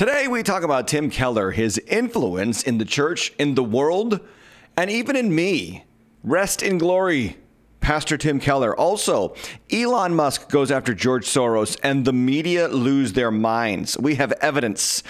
Today, we talk about Tim Keller, his influence in the church, in the world, and even in me. Rest in glory, Pastor Tim Keller. Also, Elon Musk goes after George Soros, and the media lose their minds. We have evidence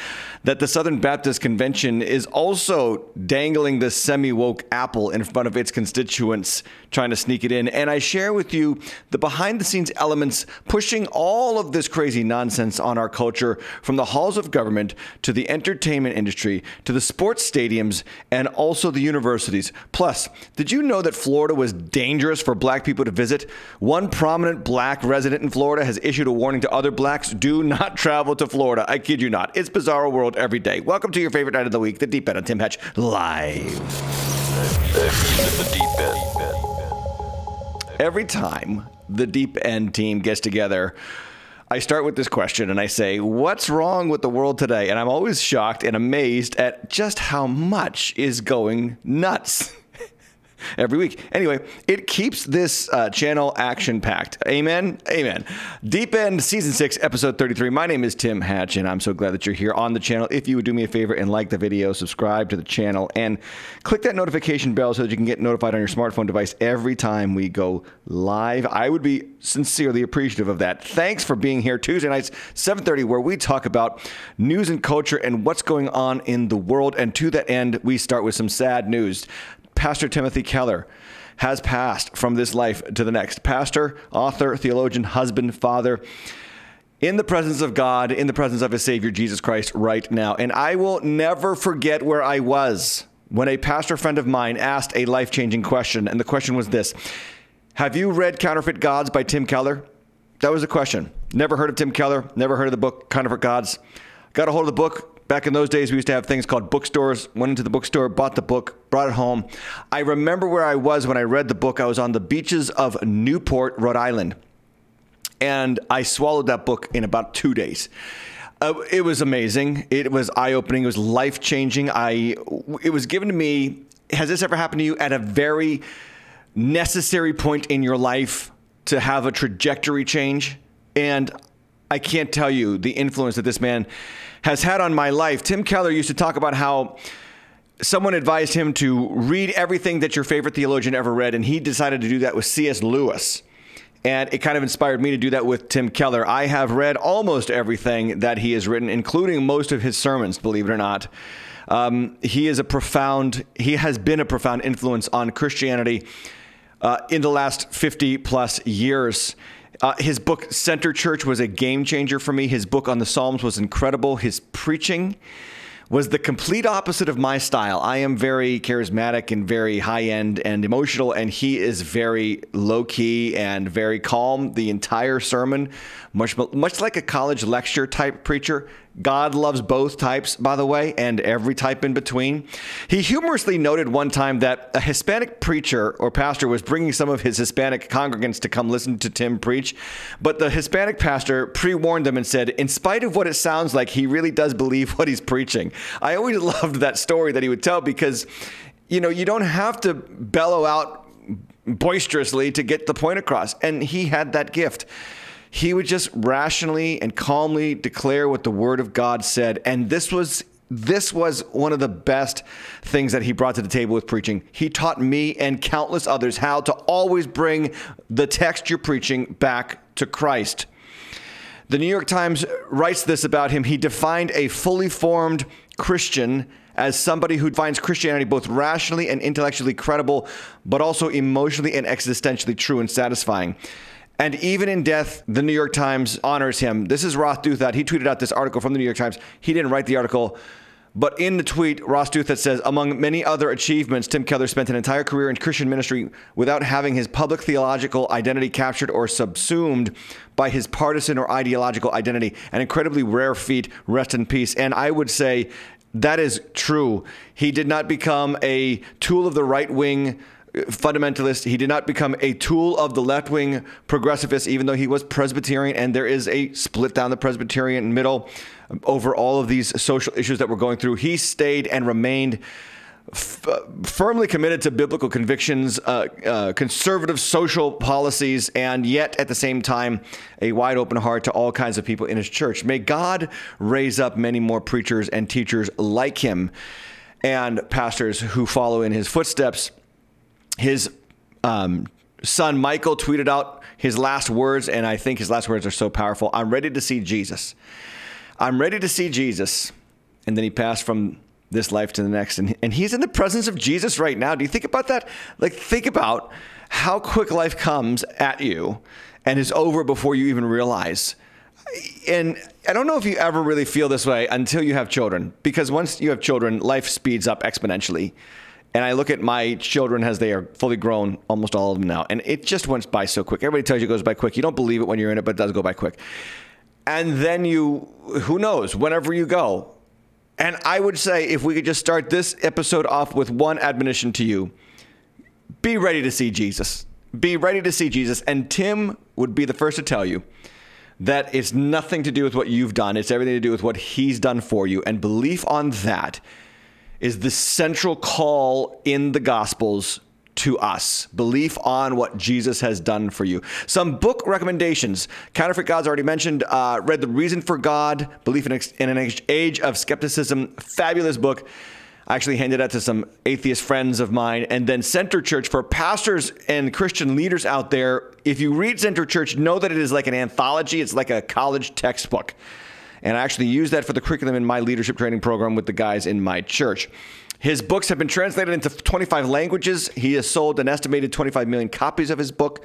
that the Southern Baptist Convention is also dangling the semi woke apple in front of its constituents, trying to sneak it in. And I share with you the behind the scenes elements pushing all of this crazy nonsense on our culture from the halls of government to the entertainment industry to the sports stadiums and also the universities. Plus, did you know that Florida was dangerous for black people to visit? One prominent black resident in Florida has issued a warning to other blacks do not travel to Florida. I kid you not. It's bizarro world every day. Welcome to your favorite night of the week, the Deep End on Tim Hatch live. Every time the Deep End team gets together, I start with this question and I say, What's wrong with the world today? And I'm always shocked and amazed at just how much is going nuts. every week. Anyway, it keeps this uh, channel action packed. Amen. Amen. Deep End Season 6, Episode 33. My name is Tim Hatch, and I'm so glad that you're here on the channel. If you would do me a favor and like the video, subscribe to the channel, and click that notification bell so that you can get notified on your smartphone device every time we go live. I would be sincerely appreciative of that. Thanks for being here Tuesday nights, 7:30, where we talk about news and culture and what's going on in the world. And to that end, we start with some sad news. Pastor Timothy Keller has passed from this life to the next. Pastor, author, theologian, husband, father, in the presence of God, in the presence of his Savior, Jesus Christ, right now. And I will never forget where I was when a pastor friend of mine asked a life changing question. And the question was this Have you read Counterfeit Gods by Tim Keller? That was the question. Never heard of Tim Keller, never heard of the book Counterfeit Gods. Got a hold of the book, Back in those days, we used to have things called bookstores. Went into the bookstore, bought the book, brought it home. I remember where I was when I read the book. I was on the beaches of Newport, Rhode Island. And I swallowed that book in about two days. Uh, it was amazing. It was eye opening. It was life changing. I it was given to me. Has this ever happened to you at a very necessary point in your life to have a trajectory change? And I can't tell you the influence that this man has had on my life. Tim Keller used to talk about how someone advised him to read everything that your favorite theologian ever read, and he decided to do that with C.S. Lewis. And it kind of inspired me to do that with Tim Keller. I have read almost everything that he has written, including most of his sermons, believe it or not. Um, he is a profound, he has been a profound influence on Christianity uh, in the last 50 plus years. Uh, his book, Center Church, was a game changer for me. His book on the Psalms was incredible. His preaching was the complete opposite of my style. I am very charismatic and very high end and emotional, and he is very low key and very calm the entire sermon, much, much like a college lecture type preacher. God loves both types, by the way, and every type in between. He humorously noted one time that a Hispanic preacher or pastor was bringing some of his Hispanic congregants to come listen to Tim preach, but the Hispanic pastor pre warned them and said, in spite of what it sounds like, he really does believe what he's preaching. I always loved that story that he would tell because, you know, you don't have to bellow out boisterously to get the point across. And he had that gift he would just rationally and calmly declare what the word of God said. And this was this was one of the best things that he brought to the table with preaching. He taught me and countless others how to always bring the text you're preaching back to Christ. The New York Times writes this about him. He defined a fully formed Christian as somebody who finds Christianity both rationally and intellectually credible, but also emotionally and existentially true and satisfying. And even in death, the New York Times honors him. This is Ross Douthat. He tweeted out this article from the New York Times. He didn't write the article. But in the tweet, Ross Douthat says, among many other achievements, Tim Keller spent an entire career in Christian ministry without having his public theological identity captured or subsumed by his partisan or ideological identity. An incredibly rare feat. Rest in peace. And I would say that is true. He did not become a tool of the right wing fundamentalist. He did not become a tool of the left wing progressivists, even though he was Presbyterian, and there is a split down the Presbyterian middle over all of these social issues that we're going through. He stayed and remained f- uh, firmly committed to biblical convictions, uh, uh, conservative social policies, and yet at the same time, a wide open heart to all kinds of people in his church. May God raise up many more preachers and teachers like him and pastors who follow in his footsteps. His um, son Michael tweeted out his last words, and I think his last words are so powerful. I'm ready to see Jesus. I'm ready to see Jesus. And then he passed from this life to the next. And, and he's in the presence of Jesus right now. Do you think about that? Like, think about how quick life comes at you and is over before you even realize. And I don't know if you ever really feel this way until you have children, because once you have children, life speeds up exponentially. And I look at my children as they are fully grown, almost all of them now, and it just went by so quick. Everybody tells you it goes by quick. You don't believe it when you're in it, but it does go by quick. And then you, who knows, whenever you go, and I would say if we could just start this episode off with one admonition to you be ready to see Jesus. Be ready to see Jesus. And Tim would be the first to tell you that it's nothing to do with what you've done, it's everything to do with what he's done for you. And belief on that is the central call in the Gospels to us. Belief on what Jesus has done for you. Some book recommendations. Counterfeit Gods already mentioned. Uh, read The Reason for God, Belief in, in an Age of Skepticism. Fabulous book. I actually handed that to some atheist friends of mine. And then Center Church for pastors and Christian leaders out there. If you read Center Church, know that it is like an anthology. It's like a college textbook. And I actually use that for the curriculum in my leadership training program with the guys in my church. His books have been translated into 25 languages. He has sold an estimated 25 million copies of his book.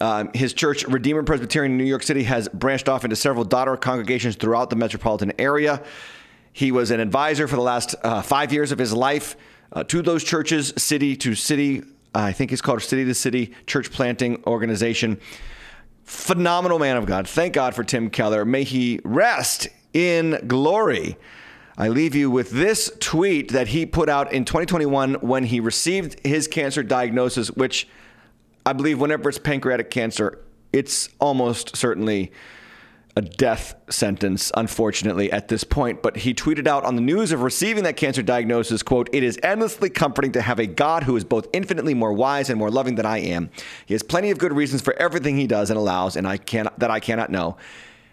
Um, his church, Redeemer Presbyterian in New York City, has branched off into several daughter congregations throughout the metropolitan area. He was an advisor for the last uh, five years of his life uh, to those churches, city to city. I think it's called City to City Church Planting Organization. Phenomenal man of God. Thank God for Tim Keller. May he rest in glory. I leave you with this tweet that he put out in 2021 when he received his cancer diagnosis, which I believe whenever it's pancreatic cancer, it's almost certainly a death sentence, unfortunately, at this point. But he tweeted out on the news of receiving that cancer diagnosis, quote, It is endlessly comforting to have a God who is both infinitely more wise and more loving than I am. He has plenty of good reasons for everything he does and allows, and I cannot that I cannot know.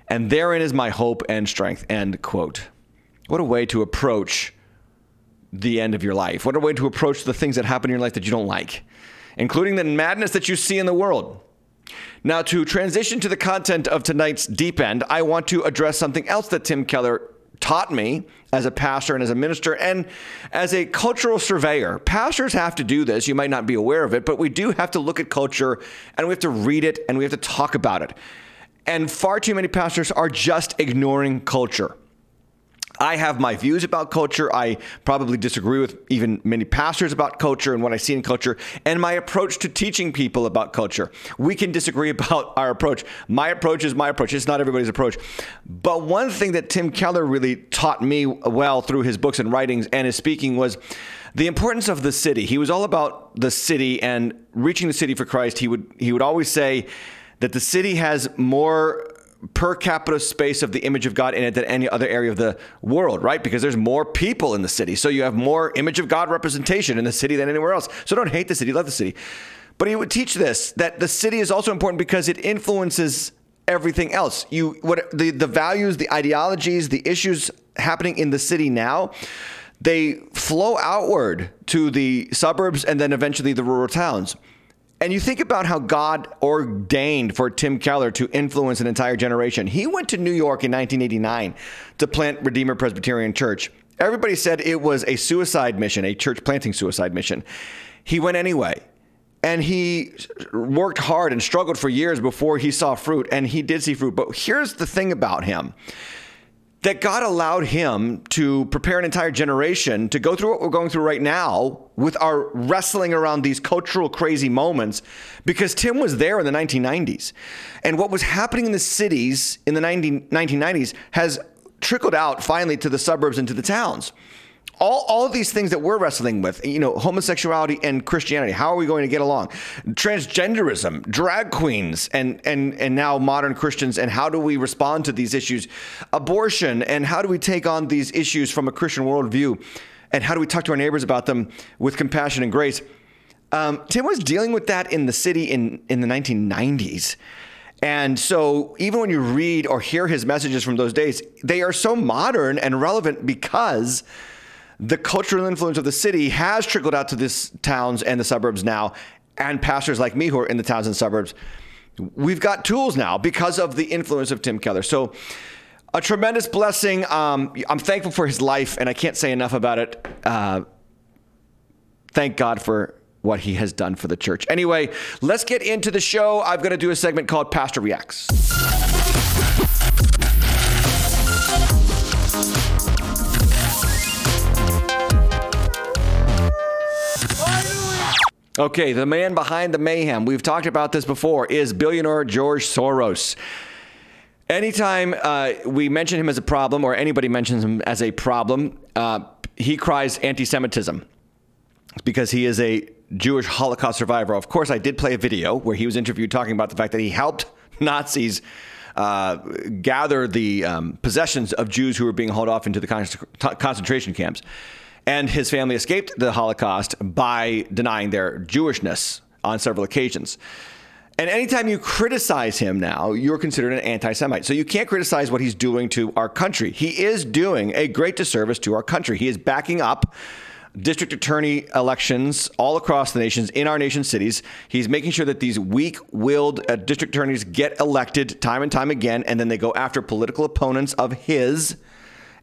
And therein is my hope and strength. End quote. What a way to approach the end of your life. What a way to approach the things that happen in your life that you don't like, including the madness that you see in the world. Now, to transition to the content of tonight's deep end, I want to address something else that Tim Keller taught me as a pastor and as a minister and as a cultural surveyor. Pastors have to do this. You might not be aware of it, but we do have to look at culture and we have to read it and we have to talk about it. And far too many pastors are just ignoring culture. I have my views about culture. I probably disagree with even many pastors about culture and what I see in culture and my approach to teaching people about culture. We can disagree about our approach. My approach is my approach. It's not everybody's approach. But one thing that Tim Keller really taught me well through his books and writings and his speaking was the importance of the city. He was all about the city and reaching the city for Christ. He would he would always say that the city has more per capita space of the image of God in it than any other area of the world, right? Because there's more people in the city. So you have more image of God representation in the city than anywhere else. So don't hate the city, love the city. But he would teach this that the city is also important because it influences everything else. You what the the values, the ideologies, the issues happening in the city now, they flow outward to the suburbs and then eventually the rural towns. And you think about how God ordained for Tim Keller to influence an entire generation. He went to New York in 1989 to plant Redeemer Presbyterian Church. Everybody said it was a suicide mission, a church planting suicide mission. He went anyway. And he worked hard and struggled for years before he saw fruit, and he did see fruit. But here's the thing about him that God allowed him to prepare an entire generation to go through what we're going through right now with our wrestling around these cultural crazy moments because Tim was there in the 1990s. And what was happening in the cities in the 1990s has trickled out finally to the suburbs and to the towns all, all of these things that we're wrestling with, you know, homosexuality and Christianity, how are we going to get along? Transgenderism, drag queens, and, and, and now modern Christians, and how do we respond to these issues? Abortion, and how do we take on these issues from a Christian worldview? and how do we talk to our neighbors about them with compassion and grace. Um, Tim was dealing with that in the city in, in the 1990s. And so, even when you read or hear his messages from those days, they are so modern and relevant because the cultural influence of the city has trickled out to these towns and the suburbs now. And pastors like me who are in the towns and suburbs, we've got tools now because of the influence of Tim Keller. So, a tremendous blessing. Um, I'm thankful for his life, and I can't say enough about it. Uh, thank God for what he has done for the church. Anyway, let's get into the show. I'm going to do a segment called Pastor Reacts. Okay, the man behind the mayhem, we've talked about this before, is billionaire George Soros. Anytime uh, we mention him as a problem, or anybody mentions him as a problem, uh, he cries anti Semitism because he is a Jewish Holocaust survivor. Of course, I did play a video where he was interviewed talking about the fact that he helped Nazis uh, gather the um, possessions of Jews who were being hauled off into the con- concentration camps. And his family escaped the Holocaust by denying their Jewishness on several occasions. And anytime you criticize him now, you're considered an anti Semite. So you can't criticize what he's doing to our country. He is doing a great disservice to our country. He is backing up district attorney elections all across the nations in our nation's cities. He's making sure that these weak-willed uh, district attorneys get elected time and time again, and then they go after political opponents of his,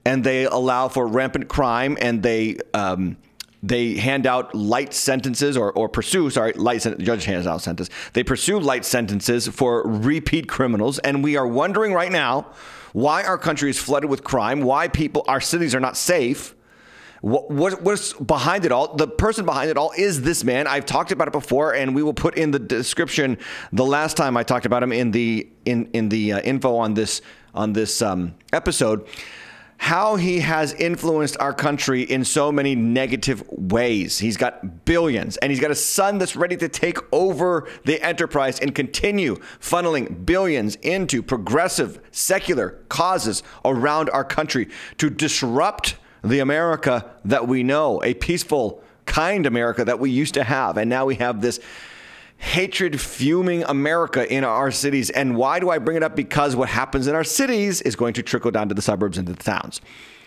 and they allow for rampant crime, and they um, they hand out light sentences or, or pursue, sorry, light sen- judge hands out sentences. They pursue light sentences for repeat criminals. And we are wondering right now why our country is flooded with crime, why people, our cities are not safe. What, what, what's behind it all? The person behind it all is this man. I've talked about it before, and we will put in the description the last time I talked about him in the in in the uh, info on this on this um, episode how he has influenced our country in so many negative ways. He's got billions, and he's got a son that's ready to take over the enterprise and continue funneling billions into progressive, secular causes around our country to disrupt the America that we know, a peaceful, kind America that we used to have. And now we have this hatred fuming America in our cities. And why do I bring it up? Because what happens in our cities is going to trickle down to the suburbs and to the towns.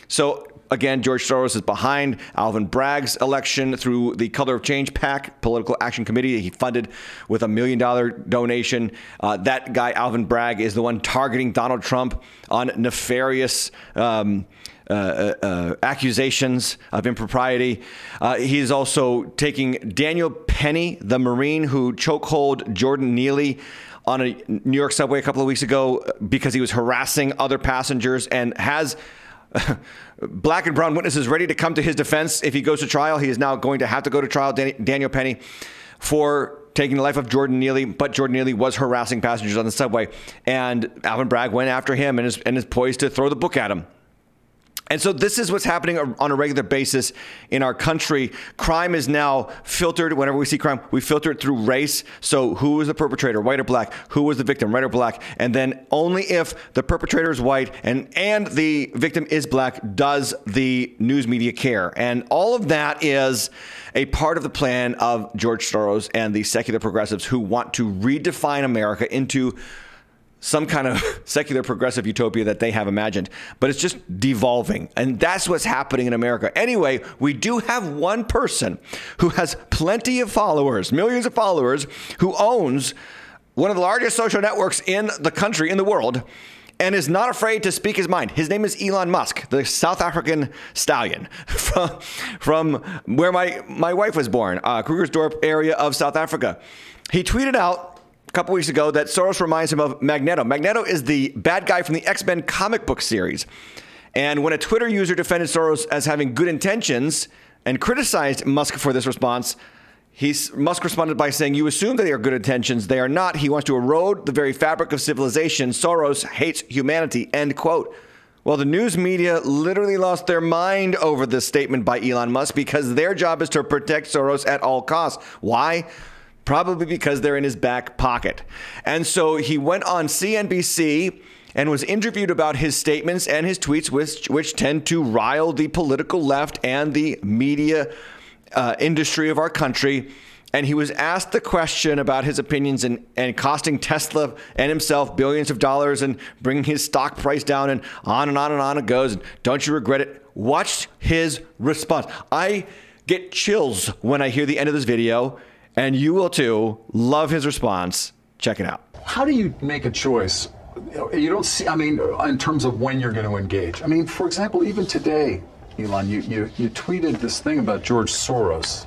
So again, George Soros is behind Alvin Bragg's election through the Color of Change PAC, Political Action Committee. That he funded with a million dollar donation. Uh, that guy, Alvin Bragg, is the one targeting Donald Trump on nefarious. Um, uh, uh, uh, accusations of impropriety. Uh, he's also taking Daniel Penny, the Marine who chokehold Jordan Neely on a New York subway a couple of weeks ago because he was harassing other passengers and has. black and brown witnesses ready to come to his defense if he goes to trial. He is now going to have to go to trial, Daniel Penny, for taking the life of Jordan Neely, but Jordan Neely was harassing passengers on the subway. And Alvin Bragg went after him and is, and is poised to throw the book at him. And so this is what's happening on a regular basis in our country. Crime is now filtered. Whenever we see crime, we filter it through race. So who was the perpetrator, white or black? Who was the victim, white or black? And then only if the perpetrator is white and and the victim is black does the news media care. And all of that is a part of the plan of George Soros and the secular progressives who want to redefine America into some kind of secular progressive utopia that they have imagined, but it's just devolving. And that's what's happening in America. Anyway, we do have one person who has plenty of followers, millions of followers, who owns one of the largest social networks in the country, in the world, and is not afraid to speak his mind. His name is Elon Musk, the South African stallion from, from where my, my wife was born, uh, Krugersdorp area of South Africa. He tweeted out couple weeks ago that Soros reminds him of Magneto. Magneto is the bad guy from the X Men comic book series. And when a Twitter user defended Soros as having good intentions and criticized Musk for this response, he's, Musk responded by saying, You assume that they are good intentions. They are not. He wants to erode the very fabric of civilization. Soros hates humanity. End quote. Well, the news media literally lost their mind over this statement by Elon Musk because their job is to protect Soros at all costs. Why? Probably because they're in his back pocket. And so he went on CNBC and was interviewed about his statements and his tweets, which, which tend to rile the political left and the media uh, industry of our country. And he was asked the question about his opinions and, and costing Tesla and himself billions of dollars and bringing his stock price down and on and on and on it goes. And don't you regret it? Watch his response. I get chills when I hear the end of this video, and you will too. Love his response. Check it out. How do you make a choice? You don't see, I mean, in terms of when you're going to engage. I mean, for example, even today, Elon, you, you, you tweeted this thing about George Soros.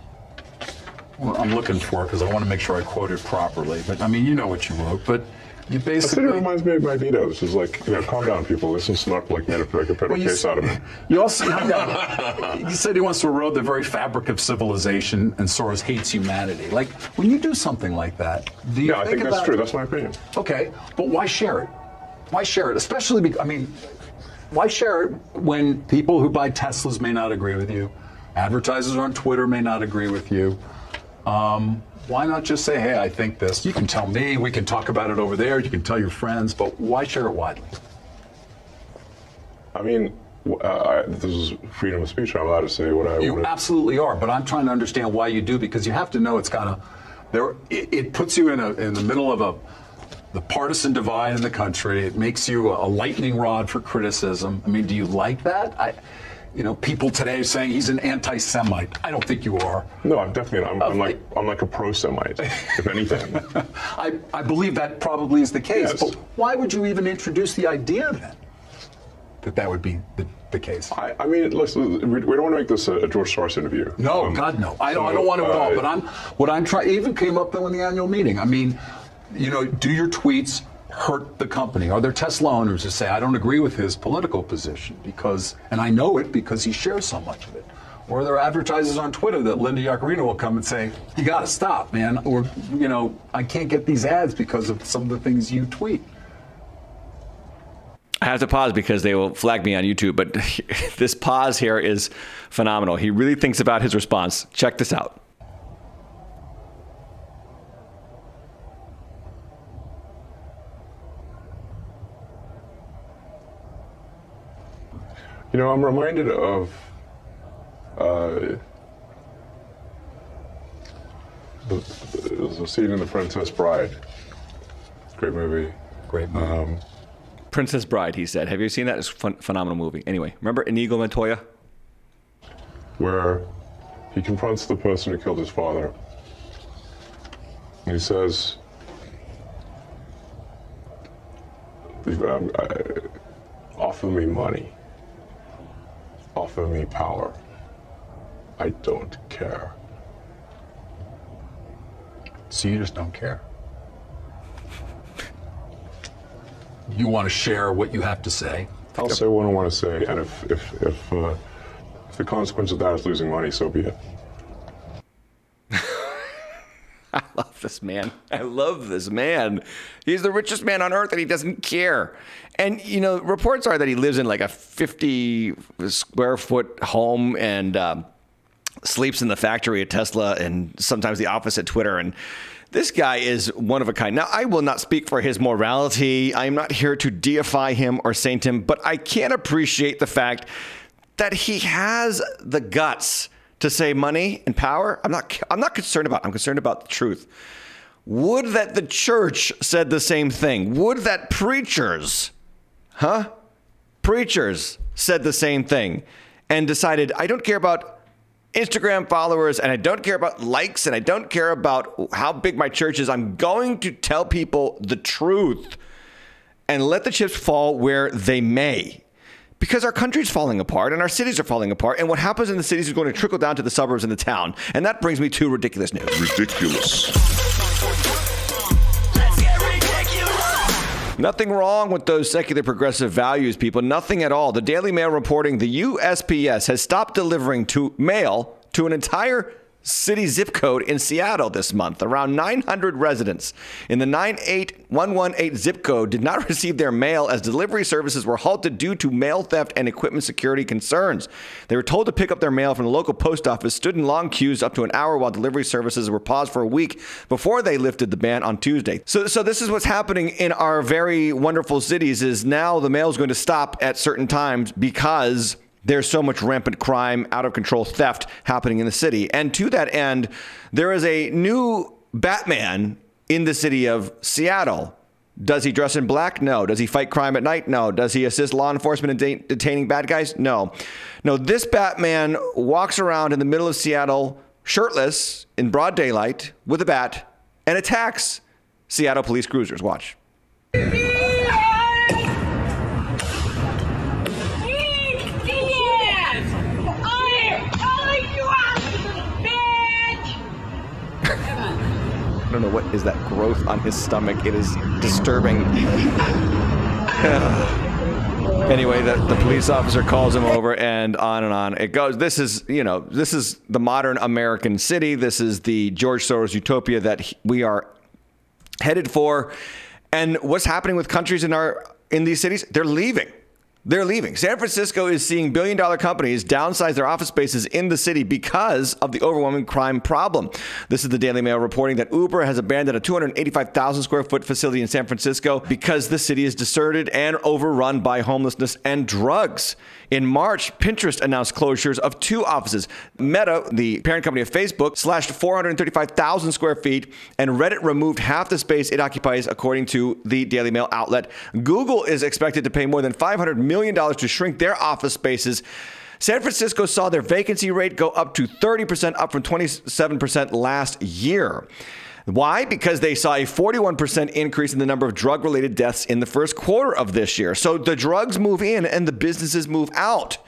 Well, I'm looking for because I want to make sure I quote it properly. But I mean, you know what you wrote. But you basically. it reminds me of my veto. This is like, you know, calm down, people. This is not like made a federal well, case out of me. You also you said he wants to erode the very fabric of civilization, and Soros hates humanity. Like when you do something like that, do you? Yeah, think I think that's true. That's my opinion. Okay, but why share it? Why share it? Especially, because, I mean, why share it when people who buy Teslas may not agree with you, advertisers on Twitter may not agree with you. Um, why not just say, hey, I think this? You can tell me, we can talk about it over there, you can tell your friends, but why share it widely? I mean, uh, this is freedom of speech. I'm allowed to say what I want. You absolutely are, but I'm trying to understand why you do because you have to know it's got a. There, it, it puts you in a in the middle of a the partisan divide in the country. It makes you a lightning rod for criticism. I mean, do you like that? I, you know, people today saying he's an anti-Semite. I don't think you are. No, I'm definitely not. I'm, I'm like I'm like a pro-Semite, if anything. I, I believe that probably is the case. Yes. But why would you even introduce the idea then that that would be the, the case? I, I mean, listen, we, we, don't want to make this a, a George Soros interview. No, um, God, no. I don't. So, I don't want to at all. But I'm what I'm trying. Even came up though in the annual meeting. I mean, you know, do your tweets hurt the company? Are there Tesla owners who say, I don't agree with his political position because, and I know it because he shares so much of it? Or are there advertisers on Twitter that Linda Yaccarino will come and say, you got to stop, man, or, you know, I can't get these ads because of some of the things you tweet? I have to pause because they will flag me on YouTube, but this pause here is phenomenal. He really thinks about his response. Check this out. You know, I'm reminded of uh, scene in The Princess Bride. Great movie. Great movie. Um, Princess Bride, he said. Have you seen that? It's a phenomenal movie. Anyway, remember Inigo Montoya? Where he confronts the person who killed his father. He says, um, offer me money offer me power. I don't care. So you just don't care. You want to share what you have to say. I'll say what I want to say, and if if if, uh, if the consequence of that is losing money, so be it. I love this man. I love this man. He's the richest man on earth and he doesn't care. And, you know, reports are that he lives in like a 50 square foot home and um, sleeps in the factory at Tesla and sometimes the office at Twitter. And this guy is one of a kind. Now, I will not speak for his morality. I am not here to deify him or saint him, but I can appreciate the fact that he has the guts to say money and power. I'm not I'm not concerned about. I'm concerned about the truth. Would that the church said the same thing? Would that preachers, huh? Preachers said the same thing and decided, I don't care about Instagram followers and I don't care about likes and I don't care about how big my church is. I'm going to tell people the truth and let the chips fall where they may because our country's falling apart and our cities are falling apart, and what happens in the cities is going to trickle down to the suburbs and the town. And that brings me to ridiculous news. Ridiculous. Nothing wrong with those secular progressive values, people. Nothing at all. The Daily Mail reporting the USPS has stopped delivering to mail to an entire city zip code in Seattle this month. Around 900 residents in the 98118 zip code did not receive their mail as delivery services were halted due to mail theft and equipment security concerns. They were told to pick up their mail from the local post office, stood in long queues up to an hour while delivery services were paused for a week before they lifted the ban on Tuesday. So, so this is what's happening in our very wonderful cities is now the mail is going to stop at certain times because there's so much rampant crime, out of control theft happening in the city. And to that end, there is a new Batman in the city of Seattle. Does he dress in black? No. Does he fight crime at night? No. Does he assist law enforcement in de- detaining bad guys? No. No, this Batman walks around in the middle of Seattle shirtless in broad daylight with a bat and attacks Seattle police cruisers. Watch. Don't know what is that growth on his stomach. It is disturbing. anyway, the, the police officer calls him over and on and on it goes. This is, you know, this is the modern American city. This is the George Soros utopia that we are headed for. And what's happening with countries in our in these cities? They're leaving. They're leaving. San Francisco is seeing billion dollar companies downsize their office spaces in the city because of the overwhelming crime problem. This is the Daily Mail reporting that Uber has abandoned a 285,000 square foot facility in San Francisco because the city is deserted and overrun by homelessness and drugs. In March, Pinterest announced closures of two offices. Meta, the parent company of Facebook, slashed 435,000 square feet, and Reddit removed half the space it occupies, according to the Daily Mail outlet. Google is expected to pay more than $500 million to shrink their office spaces. San Francisco saw their vacancy rate go up to 30%, up from 27% last year. Why? Because they saw a 41% increase in the number of drug related deaths in the first quarter of this year. So the drugs move in and the businesses move out.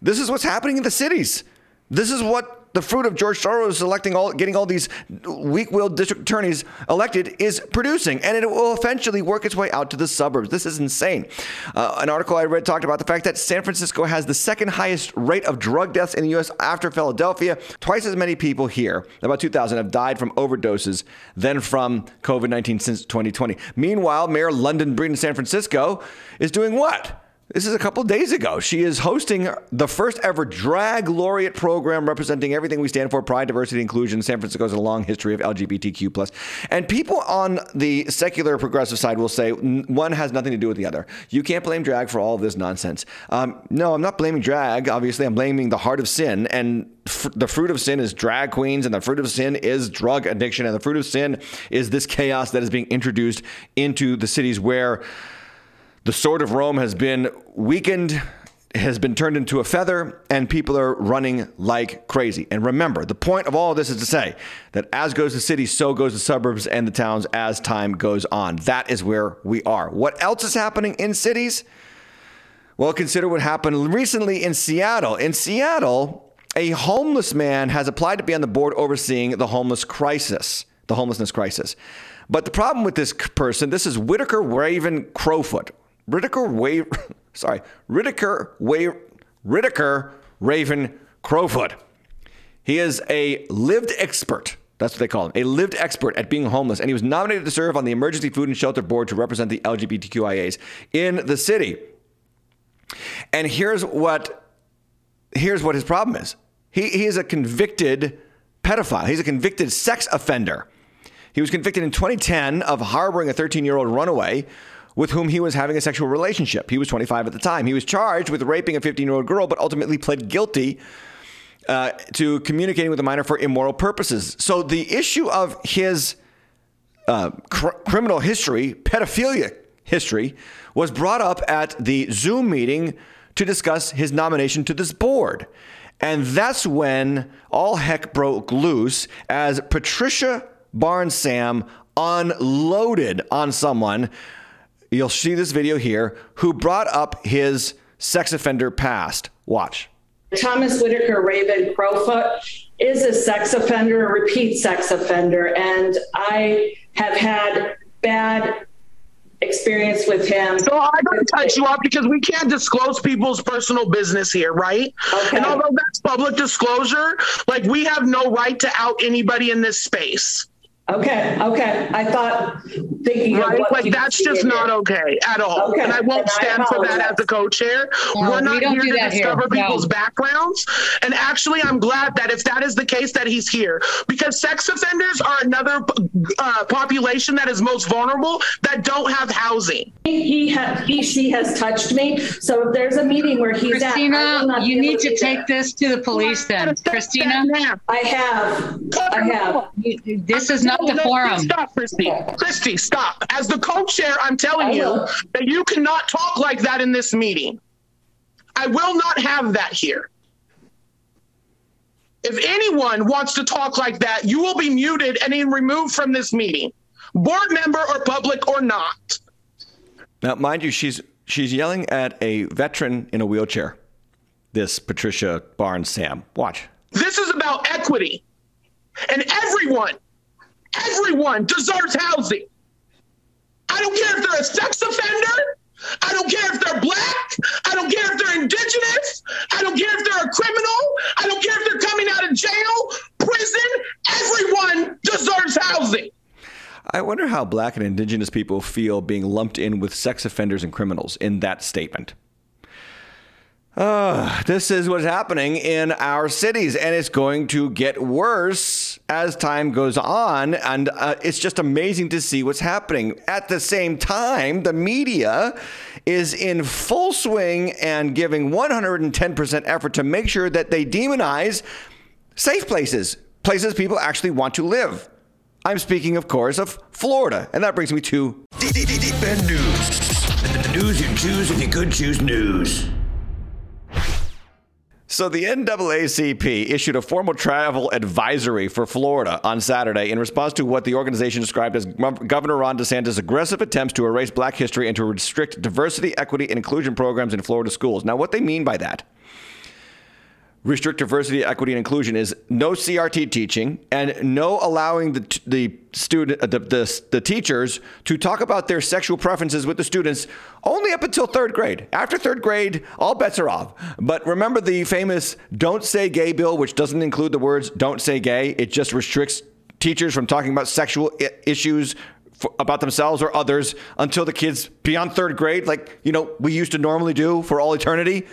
This is what's happening in the cities. This is what the fruit of George Soros electing all, getting all these weak-willed district attorneys elected is producing, and it will eventually work its way out to the suburbs. This is insane. Uh, an article I read talked about the fact that San Francisco has the second highest rate of drug deaths in the U.S. after Philadelphia. Twice as many people here, about 2,000, have died from overdoses than from COVID-19 since 2020. Meanwhile, Mayor London Breed in San Francisco is doing what? This is a couple days ago. She is hosting the first ever drag laureate program representing everything we stand for pride, diversity, inclusion. San Francisco has a long history of LGBTQ. And people on the secular progressive side will say one has nothing to do with the other. You can't blame drag for all of this nonsense. Um, no, I'm not blaming drag. Obviously, I'm blaming the heart of sin. And the fruit of sin is drag queens, and the fruit of sin is drug addiction, and the fruit of sin is this chaos that is being introduced into the cities where the sword of Rome has been weakened, has been turned into a feather, and people are running like crazy. And remember, the point of all of this is to say that as goes the city, so goes the suburbs and the towns as time goes on. That is where we are. What else is happening in cities? Well, consider what happened recently in Seattle. In Seattle, a homeless man has applied to be on the board overseeing the homeless crisis, the homelessness crisis. But the problem with this person, this is Whitaker Raven Crowfoot. Whitaker Way, sorry, Whitaker Way, Whitaker Raven Crowfoot. He is a lived expert. That's what they call him, a lived expert at being homeless, and he was nominated to serve on the Emergency Food and Shelter Board to represent the LGBTQIAs in the city. And here's what here's what his problem is. He, he is a convicted pedophile. He's a convicted sex offender. He was convicted in 2010 of harboring a 13 year old runaway with whom he was having a sexual relationship. He was 25 at the time. He was charged with raping a 15 year old girl, but ultimately pled guilty uh, to communicating with a minor for immoral purposes. So the issue of his uh, cr- criminal history, pedophilia history, was brought up at the Zoom meeting to discuss his nomination to this board. And that's when all heck broke loose as Patricia Barnes Sam unloaded on someone You'll see this video here who brought up his sex offender past. Watch. Thomas Whitaker Raven Crowfoot is a sex offender, a repeat sex offender, and I have had bad experience with him. So I don't cut you off because we can't disclose people's personal business here, right? Okay. And although that's public disclosure, like we have no right to out anybody in this space. Okay, okay. I thought thinking Right? of what Like that's just did. not okay at all. Okay, And I won't then I stand for that as a co-chair. No, We're not don't here to that here. discover No. people's backgrounds. And actually, I'm glad that if that is the case, that he's here because sex offenders are another uh, population that is most vulnerable that don't have housing. He has, he, she has touched me. So if there's a meeting where he's at, I Christina, not be you need to be take there. this to the police then. Christina, I have, I have. you- this is not Oh, the No, forum. Stop, Christy. Christy, stop. As the co-chair, I'm telling you that you cannot talk like that in this meeting. I will not have that here. If anyone wants to talk like that, you will be muted and then removed from this meeting, board member or public or not. Now, mind you, she's she's yelling at a veteran in a wheelchair. This Patricia Barnes Sam. Watch. This is about equity. And everyone, everyone deserves housing. I don't care if they're a sex offender. I don't care if they're black. I don't care if they're indigenous. I don't care if they're a criminal. I don't care if they're coming out of jail, prison. Everyone deserves housing. I wonder how black and indigenous people feel being lumped in with sex offenders and criminals in that statement. Uh, this is what's happening in our cities, and it's going to get worse as time goes on. And uh, it's just amazing to see what's happening. At the same time, the media is in full swing and giving 110% effort to make sure that they demonize safe places, places people actually want to live. I'm speaking, of course, of Florida, and that brings me to Deep, news. The news you choose if you could choose news. So the NAACP issued a formal travel advisory for Florida on Saturday in response to what the organization described as Governor Ron DeSantis' aggressive attempts to erase black history and to restrict diversity, equity, and inclusion programs in Florida schools. Now, what they mean by that restrict diversity, equity, and inclusion is no CRT teaching and no allowing the the student uh, the, the the teachers to talk about their sexual preferences with the students only up until third grade. After third grade, all bets are off. But remember the famous "Don't Say Gay" bill, which doesn't include the words "Don't say gay." It just restricts teachers from talking about sexual I- issues. About themselves or others until the kids beyond third grade, like you know we used to normally do for all eternity.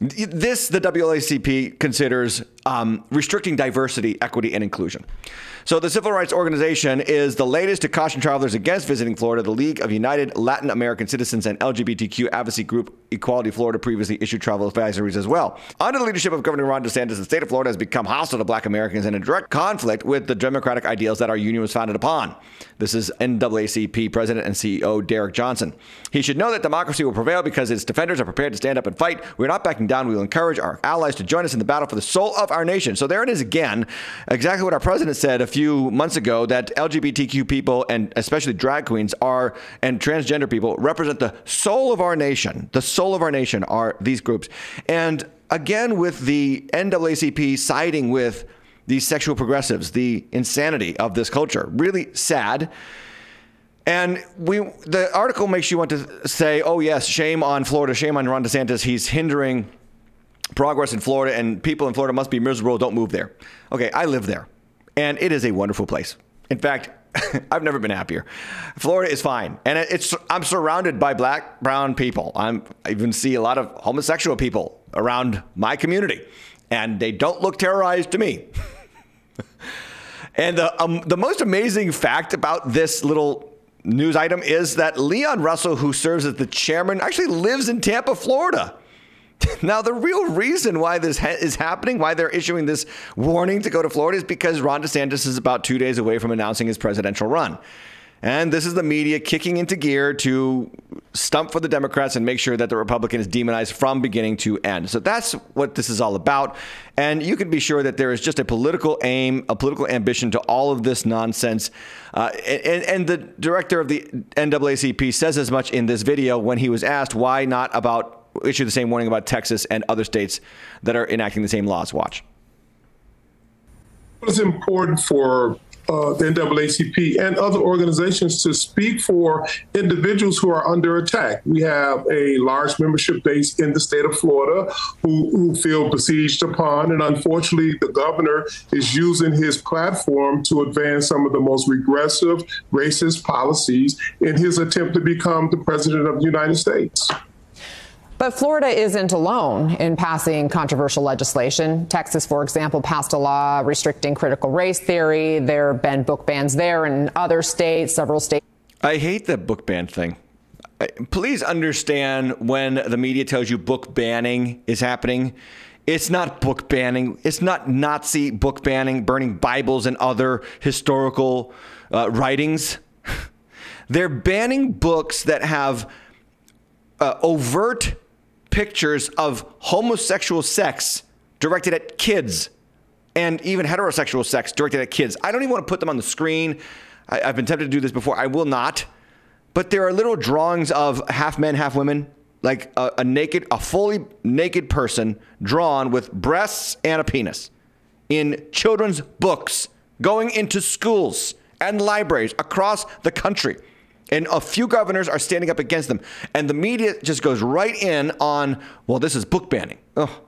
This, the NAACP considers um, restricting diversity, equity, and inclusion. So, the civil rights organization is the latest to caution travelers against visiting Florida. The League of United Latin American Citizens and LGBTQ advocacy group Equality Florida previously issued travel advisories as well. Under the leadership of Governor Ron DeSantis, the state of Florida has become hostile to black Americans and in direct conflict with the democratic ideals that our union was founded upon. This is NAACP President and CEO Derrick Johnson. He should know that democracy will prevail because its defenders are prepared to stand up and fight. We're not backing down. We will encourage our allies to join us in the battle for the soul of our nation. So there it is again, exactly what our president said a few months ago that LGBTQ people and especially drag queens are and transgender people represent the soul of our nation. The soul of our nation are these groups. And again, with the NAACP siding with these sexual progressives, the insanity of this culture. Really sad. And we, the article makes you want to say, "Oh yes, shame on Florida, shame on Ron DeSantis. He's hindering progress in Florida, and people in Florida must be miserable. Don't move there." Okay, I live there, and it is a wonderful place. In fact, I've never been happier. Florida is fine, and it's I'm surrounded by black, brown people. I'm, I even see a lot of homosexual people around my community, and they don't look terrorized to me. and the um, the most amazing fact about this little news item is that Leon Russell, who serves as the chairman, actually lives in Tampa, Florida. Now, the real reason why this ha- is happening, why they're issuing this warning to go to Florida, is because Ron DeSantis is about two days away from announcing his presidential run. And this is the media kicking into gear to stump for the Democrats and make sure that the Republican is demonized from beginning to end. So that's what this is all about. And you can be sure that there is just a political aim, a political ambition to all of this nonsense. Uh, and, and the director of the NAACP says as much in this video when he was asked why not about issue the same warning about Texas and other states that are enacting the same laws. Watch. It's important for uh, the NAACP and other organizations to speak for individuals who are under attack. We have a large membership base in the state of Florida who, who feel besieged upon, and unfortunately, the governor is using his platform to advance some of the most regressive, racist policies in his attempt to become the president of the United States. But Florida isn't alone in passing controversial legislation. Texas, for example, passed a law restricting critical race theory. There have been book bans there in other states, several states. I hate the book ban thing. Please understand when the media tells you book banning is happening. It's not book banning. It's not Nazi book banning, burning Bibles and other historical uh, writings. They're banning books that have uh, overt pictures of homosexual sex directed at kids and even heterosexual sex directed at kids. I don't even want to put them on the screen. I, have been tempted to do this before. I will not. But there are little drawings of half men, half women, like a, a naked, a fully naked person drawn with breasts and a penis in children's books going into schools and libraries across the country. And a few governors are standing up against them. And the media just goes right in on, well, this is book banning. Oh.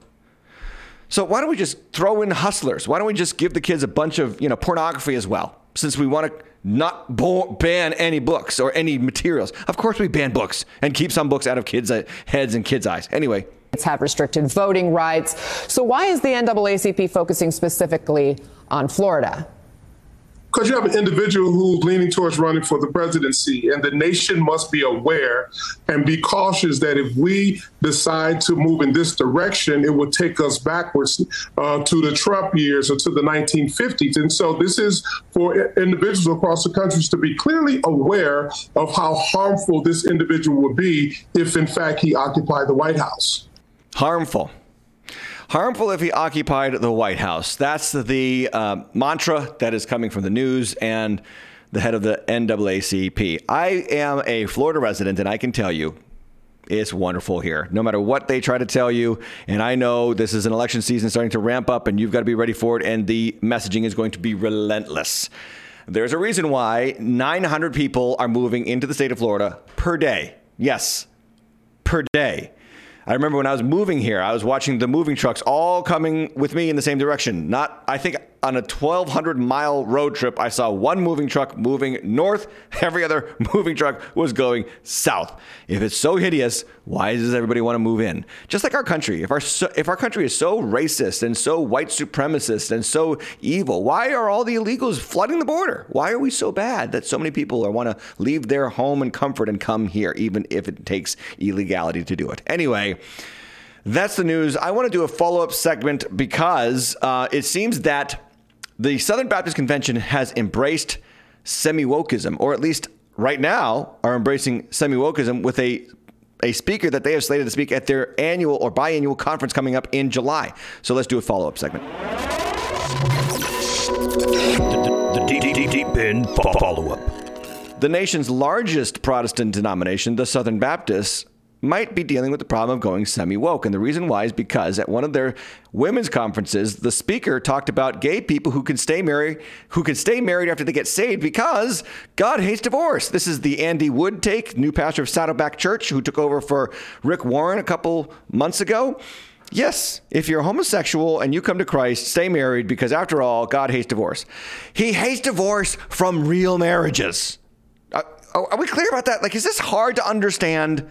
So why don't we just throw in hustlers? Why don't we just give the kids a bunch of, you know, pornography as well? Since we want to not bo- ban any books or any materials. Of course we ban books and keep some books out of kids' uh, heads and kids' eyes. Anyway, have restricted voting rights. So why is the NAACP focusing specifically on Florida? Because you have an individual who's leaning towards running for the presidency, and the nation must be aware and be cautious that if we decide to move in this direction, it will take us backwards uh, to the Trump years or to the 1950s. And so, this is for individuals across the country to be clearly aware of how harmful this individual would be if, in fact, he occupied the White House. Harmful. Harmful if he occupied the White House. That's the uh, mantra that is coming from the news and the head of the NAACP. I am a Florida resident, and I can tell you, it's wonderful here. No matter what they try to tell you, and I know this is an election season starting to ramp up, and you've got to be ready for it, and the messaging is going to be relentless. There's a reason why 900 people are moving into the state of Florida per day. Yes, per day. I remember when I was moving here, I was watching the moving trucks all coming with me in the same direction. Not, I think on a 1,200 mile road trip, I saw one moving truck moving north, every other moving truck was going south. If it's so hideous, why does everybody want to move in? Just like our country. If our, if our country is so racist and so white supremacist and so evil, why are all the illegals flooding the border? Why are we so bad that so many people want to leave their home and comfort and come here, even if it takes illegality to do it? Anyway, that's the news. I want to do a follow up segment because uh, it seems that the Southern Baptist Convention has embraced semi wokeism, or at least right now are embracing semi wokeism with a a speaker that they have slated to speak at their annual or biannual conference coming up in July. So let's do a follow up segment. The, the, the deep, deep, deep in follow up. The nation's largest Protestant denomination, the Southern Baptists, might be dealing with the problem of going semi woke. And the reason why is because at one of their women's conferences, the speaker talked about gay people who can stay married, who can stay married after they get saved because God hates divorce. This is the Andy Wood take, new pastor of Saddleback Church, who took over for Rick Warren a couple months ago. Yes, if you're homosexual and you come to Christ, stay married because after all, God hates divorce. He hates divorce from real marriages. Uh, are we clear about that? Like, is this hard to understand?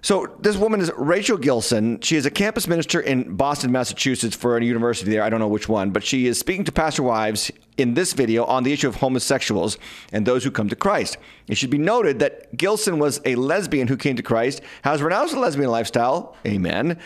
So this woman is Rachel Gilson. She is a campus minister in Boston, Massachusetts for a university there. I don't know which one, but she is speaking to pastor wives in this video on the issue of homosexuals and those who come to Christ. It should be noted that Gilson was a lesbian who came to Christ, has renounced the lesbian lifestyle. Amen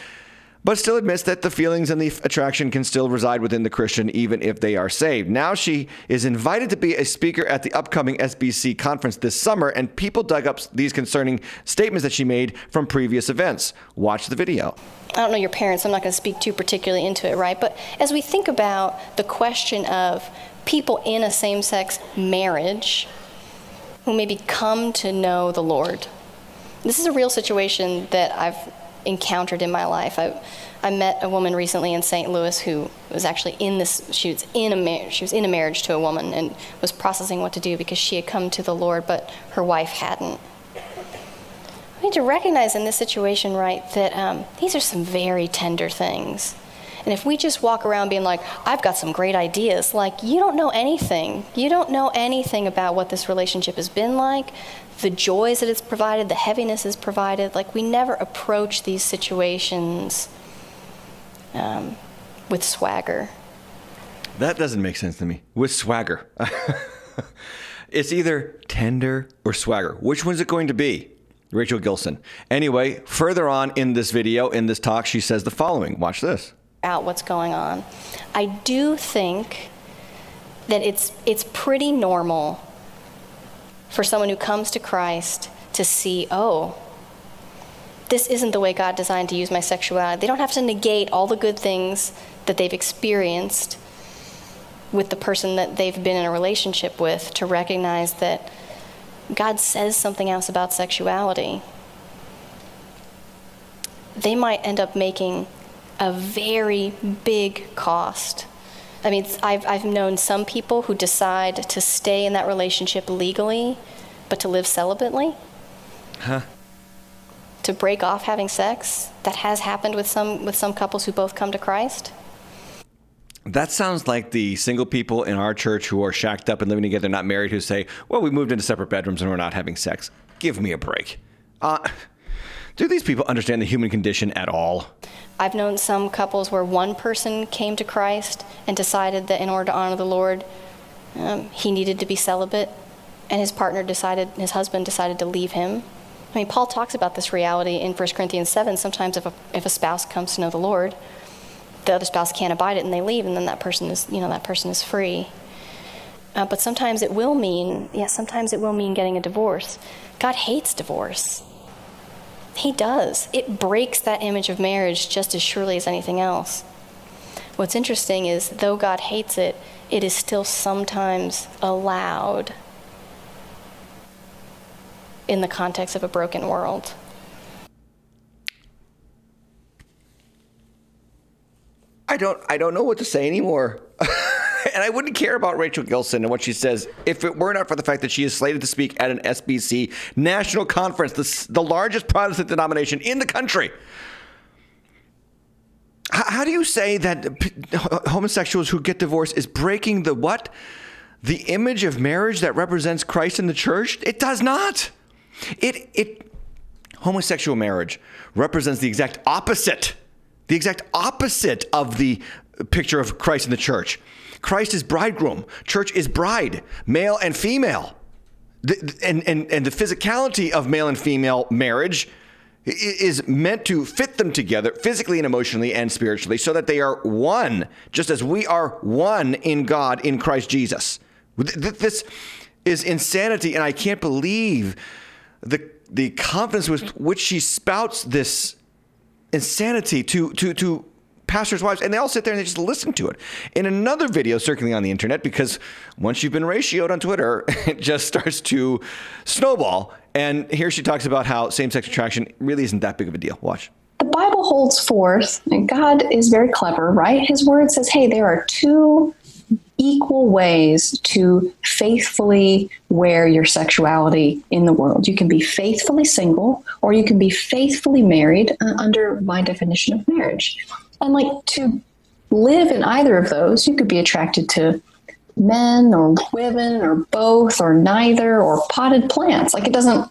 but still admits that the feelings and the attraction can still reside within the Christian even if they are saved. Now she is invited to be a speaker at the upcoming SBC conference this summer, and people dug up these concerning statements that she made from previous events. Watch the video. I don't know your parents, I'm not going to speak too particularly into it, right? But as we think about the question of people in a same sex marriage who maybe come to know the Lord, this is a real situation that I've encountered in my life. I, I met a woman recently in St. Louis who was actually in this. She was in a mar- she was in a marriage to a woman and was processing what to do because she had come to the Lord, but her wife hadn't. We need to recognize in this situation, right, that um, these are some very tender things. And if we just walk around being like, I've got some great ideas, like, you don't know anything. You don't know anything about what this relationship has been like, the joys that it's provided, the heaviness it's provided. Like, we never approach these situations um, with swagger. That doesn't make sense to me. With swagger. it's either tender or swagger. Which one's it going to be? Rachel Gilson. Anyway, further on in this video, in this talk, she says the following. Watch this. Out what's going on. I do think that it's it's pretty normal for someone who comes to Christ to see, oh, this isn't the way God designed to use my sexuality. They don't have to negate all the good things that they've experienced with the person that they've been in a relationship with to recognize that God says something else about sexuality. They might end up making a very big cost. I mean, I've, I've known some people who decide to stay in that relationship legally, but to live celibately. Huh? To break off having sex. That has happened with some with some couples who both come to Christ. That sounds like the single people in our church who are shacked up and living together, not married, who say, "Well, we moved into separate bedrooms and we're not having sex." Give me a break. Uh, do these people understand the human condition at all? I've known some couples where one person came to Christ and decided that in order to honor the Lord, um, he needed to be celibate, and his partner decided, his husband decided to leave him. I mean, Paul talks about this reality in 1 Corinthians 7. Sometimes if a, if a spouse comes to know the Lord, the other spouse can't abide it and they leave, and then that person is, you know, that person is free. Uh, but sometimes it will mean, yeah, sometimes it will mean getting a divorce. God hates divorce. He does. It breaks that image of marriage just as surely as anything else. What's interesting is, though God hates it, it is still sometimes allowed in the context of a broken world. I don't I don't know what to say anymore. and I wouldn't care about Rachel Gilson and what she says if it were not for the fact that she is slated to speak at an SBC national conference, the, the largest Protestant denomination in the country. How, how do you say that p- homosexuals who get divorced is breaking the what? The image of marriage that represents Christ in the church? It does not. It it homosexual marriage represents the exact opposite. The exact opposite of the picture of Christ in the church. Christ is bridegroom, church is bride, male and female. The, and, and, and the physicality of male and female marriage is meant to fit them together physically and emotionally and spiritually so that they are one, just as we are one in God in Christ Jesus. This is insanity, and I can't believe the, the confidence with which she spouts this insanity to, to, to pastors' wives, and they all sit there and they just listen to it. In another video circulating on the internet, because once you've been ratioed on Twitter, it just starts to snowball. And here she talks about how same sex attraction really isn't that big of a deal. Watch. The Bible holds forth, and God is very clever, right? His word says, hey, there are two equal ways to faithfully wear your sexuality in the world. You can be faithfully single or you can be faithfully married uh, under my definition of marriage. And like to live in either of those, you could be attracted to men or women or both or neither or potted plants. Like it doesn't,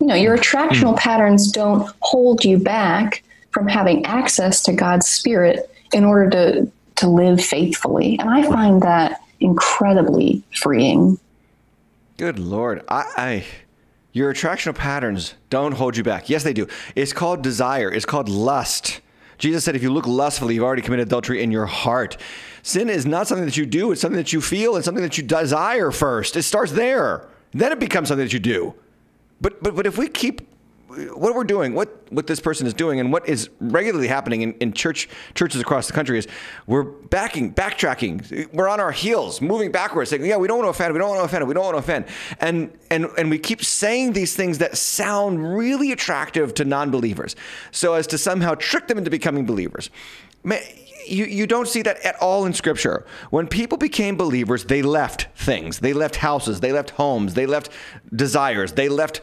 you know, your attractional mm. patterns don't hold you back from having access to God's spirit in order to to live faithfully. And I find that incredibly freeing. Good Lord. I, I your attractional patterns don't hold you back. Yes, they do. It's called desire. It's called lust. Jesus said, if you look lustfully, you've already committed adultery in your heart. Sin is not something that you do, it's something that you feel, and something that you desire first. It starts there. Then it becomes something that you do. But but but if we keep what we're doing, what what this person is doing, and what is regularly happening in, in church churches across the country is we're backing, backtracking. We're on our heels, moving backwards, saying, "Yeah, we don't want to offend. We don't want to offend. We don't want to offend." And and and we keep saying these things that sound really attractive to non-believers, so as to somehow trick them into becoming believers. Man, you, you don't see that at all in scripture. When people became believers, they left things. They left houses, they left homes, they left desires, they left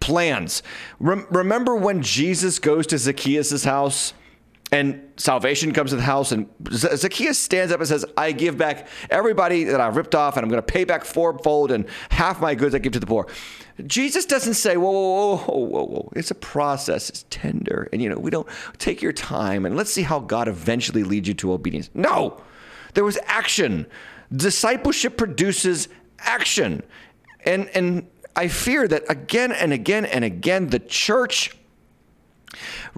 plans. Rem- remember when Jesus goes to Zacchaeus' house? and salvation comes to the house and zacchaeus stands up and says i give back everybody that i ripped off and i'm going to pay back fourfold and half my goods i give to the poor. Jesus doesn't say whoa whoa whoa whoa whoa. It's a process. It's tender. And you know we don't take your time and let's see how god eventually leads you to obedience. No! There was action. Discipleship produces action. And and i fear that again and again and again the church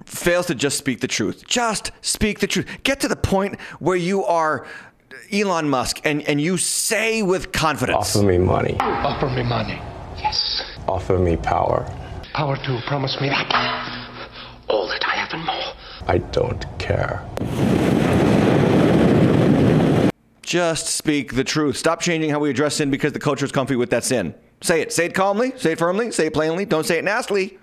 fails to just speak the truth. Just speak the truth. Get to the point where you are Elon Musk and, and you say with confidence Offer me money. Offer me money. Yes. Offer me power. Power to promise me that. All that I have and more. I don't care. Just speak the truth. Stop changing how we address sin because the culture is comfy with that sin. Say it. Say it calmly. Say it firmly. Say it plainly. Don't say it nastily.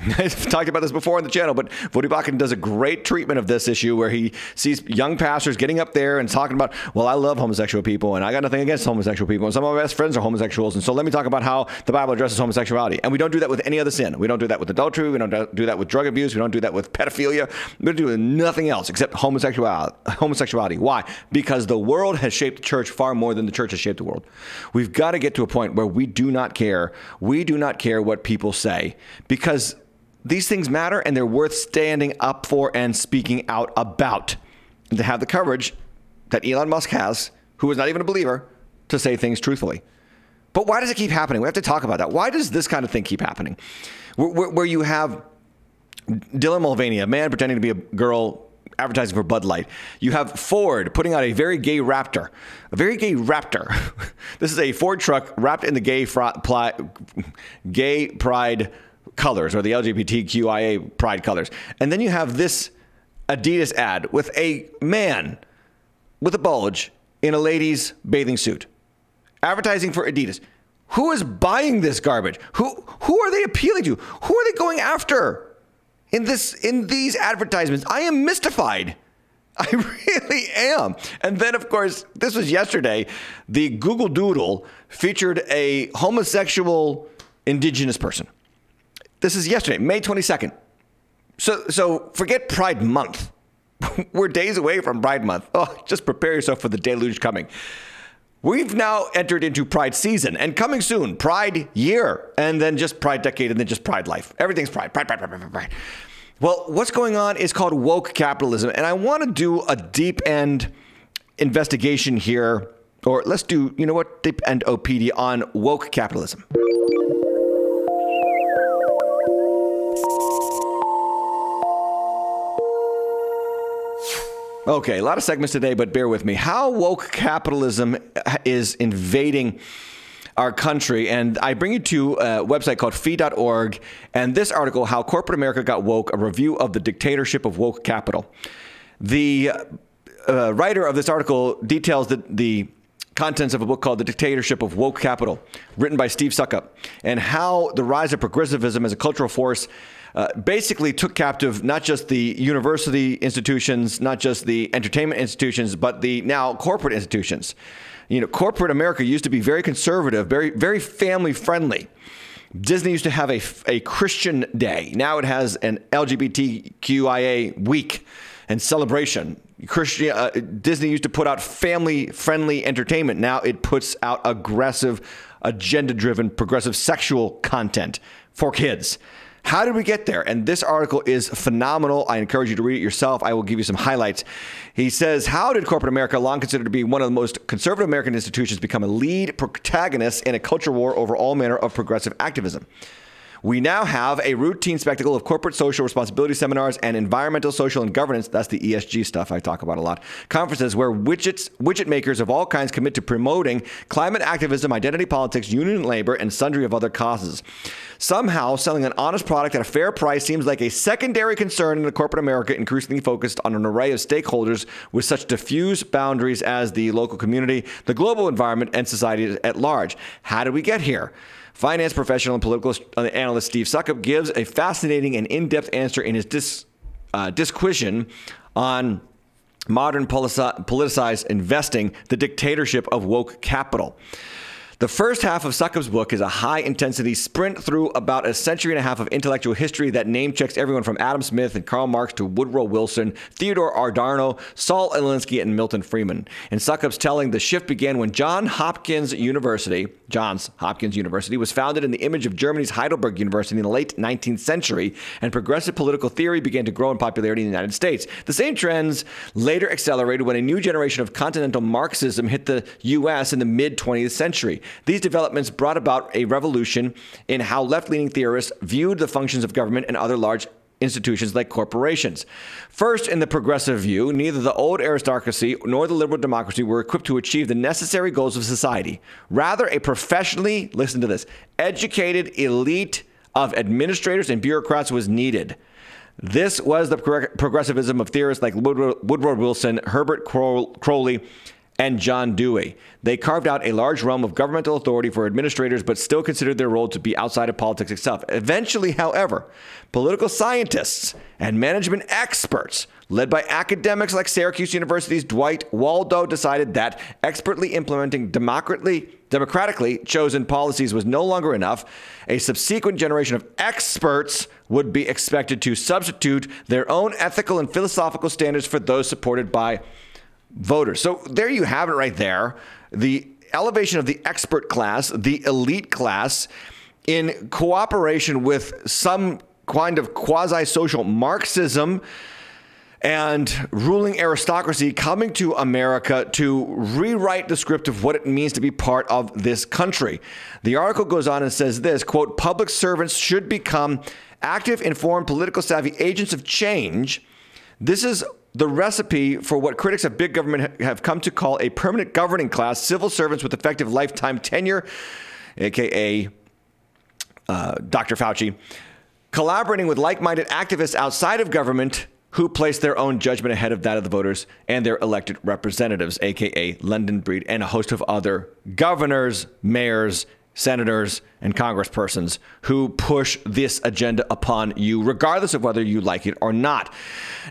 I've talked about this before on the channel, but Voddie Baucham does a great treatment of this issue where he sees young pastors getting up there and talking about, well, I love homosexual people and I got nothing against homosexual people. And some of my best friends are homosexuals. And so let me talk about how the Bible addresses homosexuality. And we don't do that with any other sin. We don't do that with adultery. We don't do that with drug abuse. We don't do that with pedophilia. We don't do nothing else except homosexuality. homosexuality. Why? Because the world has shaped the church far more than the church has shaped the world. We've got to get to a point where we do not care. We do not care what people say because these things matter and they're worth standing up for and speaking out about. And to have the courage that Elon Musk has, who is not even a believer, to say things truthfully. But why does it keep happening? We have to talk about that. Why does this kind of thing keep happening? Where, where, where you have Dylan Mulvaney, a man pretending to be a girl advertising for Bud Light. You have Ford putting out a very gay Raptor, a very gay Raptor. this is a Ford truck wrapped in the gay, fr- pli- gay pride colors or the LGBTQIA pride colors. And then you have this Adidas ad with a man with a bulge in a lady's bathing suit advertising for Adidas. Who is buying this garbage? Who who are they appealing to? Who are they going after in this in these advertisements? I am mystified. I really am. And then, of course, this was yesterday. The Google Doodle featured a homosexual indigenous person. This is yesterday, May 22nd. So, so forget Pride Month. We're days away from Pride Month. Oh, just prepare yourself for the deluge coming. We've now entered into Pride season and coming soon, Pride year, and then just Pride decade, and then just Pride life. Everything's Pride, Pride, Pride, Pride, Pride, Pride. Well, what's going on is called woke capitalism, and I want to do a deep end investigation here, or let's do, you know what, deep end OPD on woke capitalism. Okay, a lot of segments today, but bear with me. How woke capitalism is invading our country. And I bring you to a website called fee.org. And this article, How Corporate America Got Woke, a review of the dictatorship of woke capital. The uh, writer of this article details the, the contents of a book called The Dictatorship of Woke Capital, written by Steve Soukup, and how the rise of progressivism as a cultural force uh, basically took captive not just the university institutions, not just the entertainment institutions, but the now corporate institutions. You know, corporate America used to be very conservative, very very family friendly. Disney used to have a, a Christian day. Now it has an LGBTQIA week and celebration. Christian uh, Disney used to put out family friendly entertainment. Now it puts out aggressive, agenda driven, progressive sexual content for kids. How did we get there? And this article is phenomenal. I encourage you to read it yourself. I will give you some highlights. He says, How did corporate America, long considered to be one of the most conservative American institutions, become a lead protagonist in a culture war over all manner of progressive activism? We now have a routine spectacle of corporate social responsibility seminars and environmental, social, and governance. That's the ESG stuff I talk about a lot. Conferences where widgets, widget makers of all kinds commit to promoting climate activism, identity politics, union labor, and sundry of other causes. Somehow, selling an honest product at a fair price seems like a secondary concern in a corporate America increasingly focused on an array of stakeholders with such diffuse boundaries as the local community, the global environment, and society at large. How did we get here? Finance professional and political analyst Steve Soukup gives a fascinating and in depth answer in his dis, uh, disquisition on modern politicized investing, the dictatorship of woke capital. The first half of Soukup's book is a high intensity sprint through about a century and a half of intellectual history that name checks everyone from Adam Smith and Karl Marx to Woodrow Wilson, Theodore Adorno, Saul Alinsky, and Milton Friedman. In Soukup's telling, the shift began when John Hopkins University, Johns Hopkins University, was founded in the image of Germany's Heidelberg University in the late 19th century, and progressive political theory began to grow in popularity in the United States. The same trends later accelerated when a new generation of continental Marxism hit the U.S. in the mid 20th century. These developments brought about a revolution in how left leaning theorists viewed the functions of government and other large institutions like corporations. First, in the progressive view, neither the old aristocracy nor the liberal democracy were equipped to achieve the necessary goals of society. Rather, a professionally, listen to this, educated elite of administrators and bureaucrats was needed. This was the progressivism of theorists like Woodrow Wilson, Herbert Croly, and John Dewey. They carved out a large realm of governmental authority for administrators, but still considered their role to be outside of politics itself. Eventually, however, political scientists and management experts, led by academics like Syracuse University's Dwight Waldo, decided that expertly implementing democratically, democratically chosen policies was no longer enough. A subsequent generation of experts would be expected to substitute their own ethical and philosophical standards for those supported by voters. So there you have it right there. The elevation of the expert class, the elite class, in cooperation with some kind of quasi social Marxism and ruling aristocracy coming to America to rewrite the script of what it means to be part of this country. The article goes on and says this quote, public servants should become active, informed, political savvy agents of change. This is the recipe for what critics of big government have come to call a permanent governing class civil servants with effective lifetime tenure, aka uh, Dr. Fauci, collaborating with like minded activists outside of government who place their own judgment ahead of that of the voters and their elected representatives, aka London Breed, and a host of other governors, mayors, senators, and congresspersons who push this agenda upon you, regardless of whether you like it or not.